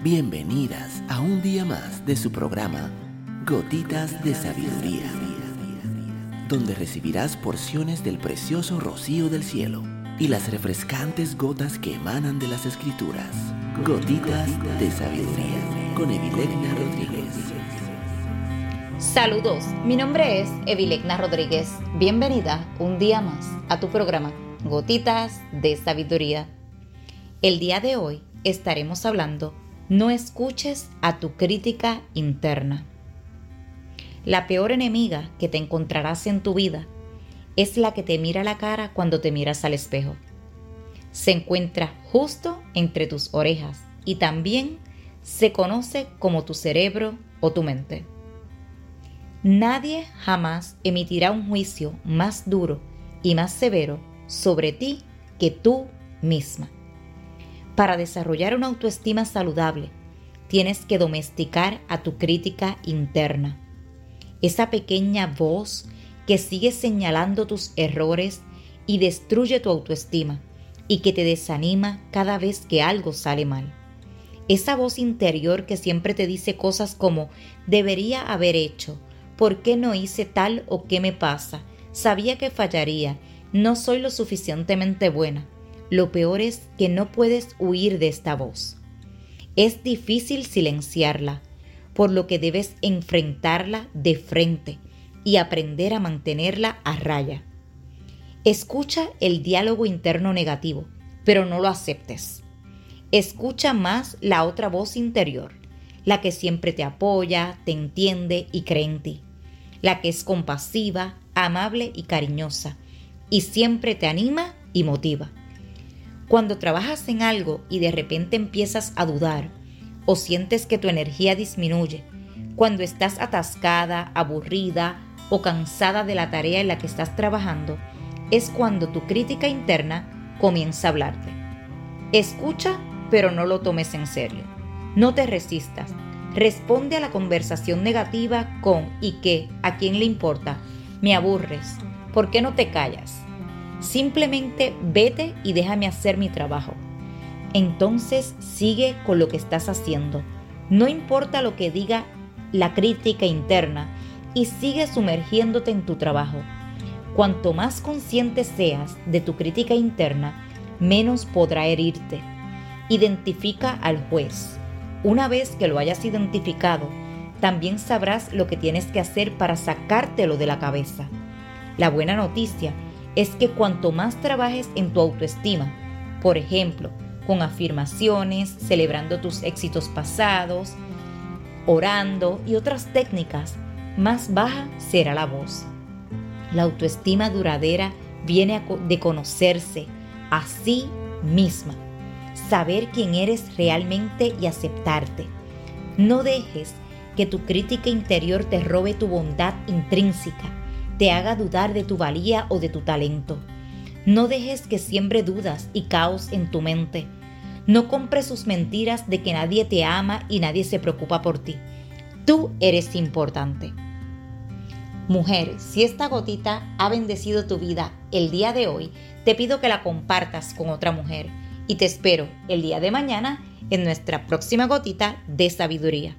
Bienvenidas a un día más de su programa Gotitas de Sabiduría, donde recibirás porciones del precioso rocío del cielo y las refrescantes gotas que emanan de las escrituras. Gotitas de Sabiduría con Evilegna Rodríguez. Saludos, mi nombre es Evilegna Rodríguez. Bienvenida un día más a tu programa Gotitas de Sabiduría. El día de hoy estaremos hablando no escuches a tu crítica interna. La peor enemiga que te encontrarás en tu vida es la que te mira la cara cuando te miras al espejo. Se encuentra justo entre tus orejas y también se conoce como tu cerebro o tu mente. Nadie jamás emitirá un juicio más duro y más severo sobre ti que tú misma. Para desarrollar una autoestima saludable, tienes que domesticar a tu crítica interna. Esa pequeña voz que sigue señalando tus errores y destruye tu autoestima y que te desanima cada vez que algo sale mal. Esa voz interior que siempre te dice cosas como debería haber hecho, ¿por qué no hice tal o qué me pasa? Sabía que fallaría, no soy lo suficientemente buena. Lo peor es que no puedes huir de esta voz. Es difícil silenciarla, por lo que debes enfrentarla de frente y aprender a mantenerla a raya. Escucha el diálogo interno negativo, pero no lo aceptes. Escucha más la otra voz interior, la que siempre te apoya, te entiende y cree en ti, la que es compasiva, amable y cariñosa, y siempre te anima y motiva. Cuando trabajas en algo y de repente empiezas a dudar o sientes que tu energía disminuye, cuando estás atascada, aburrida o cansada de la tarea en la que estás trabajando, es cuando tu crítica interna comienza a hablarte. Escucha, pero no lo tomes en serio. No te resistas. Responde a la conversación negativa con ¿y qué? ¿A quién le importa? Me aburres. ¿Por qué no te callas? Simplemente vete y déjame hacer mi trabajo. Entonces sigue con lo que estás haciendo. No importa lo que diga la crítica interna y sigue sumergiéndote en tu trabajo. Cuanto más consciente seas de tu crítica interna, menos podrá herirte. Identifica al juez. Una vez que lo hayas identificado, también sabrás lo que tienes que hacer para sacártelo de la cabeza. La buena noticia es que cuanto más trabajes en tu autoestima, por ejemplo, con afirmaciones, celebrando tus éxitos pasados, orando y otras técnicas, más baja será la voz. La autoestima duradera viene de conocerse a sí misma, saber quién eres realmente y aceptarte. No dejes que tu crítica interior te robe tu bondad intrínseca te haga dudar de tu valía o de tu talento. No dejes que siembre dudas y caos en tu mente. No compres sus mentiras de que nadie te ama y nadie se preocupa por ti. Tú eres importante. Mujer, si esta gotita ha bendecido tu vida el día de hoy, te pido que la compartas con otra mujer y te espero el día de mañana en nuestra próxima gotita de sabiduría.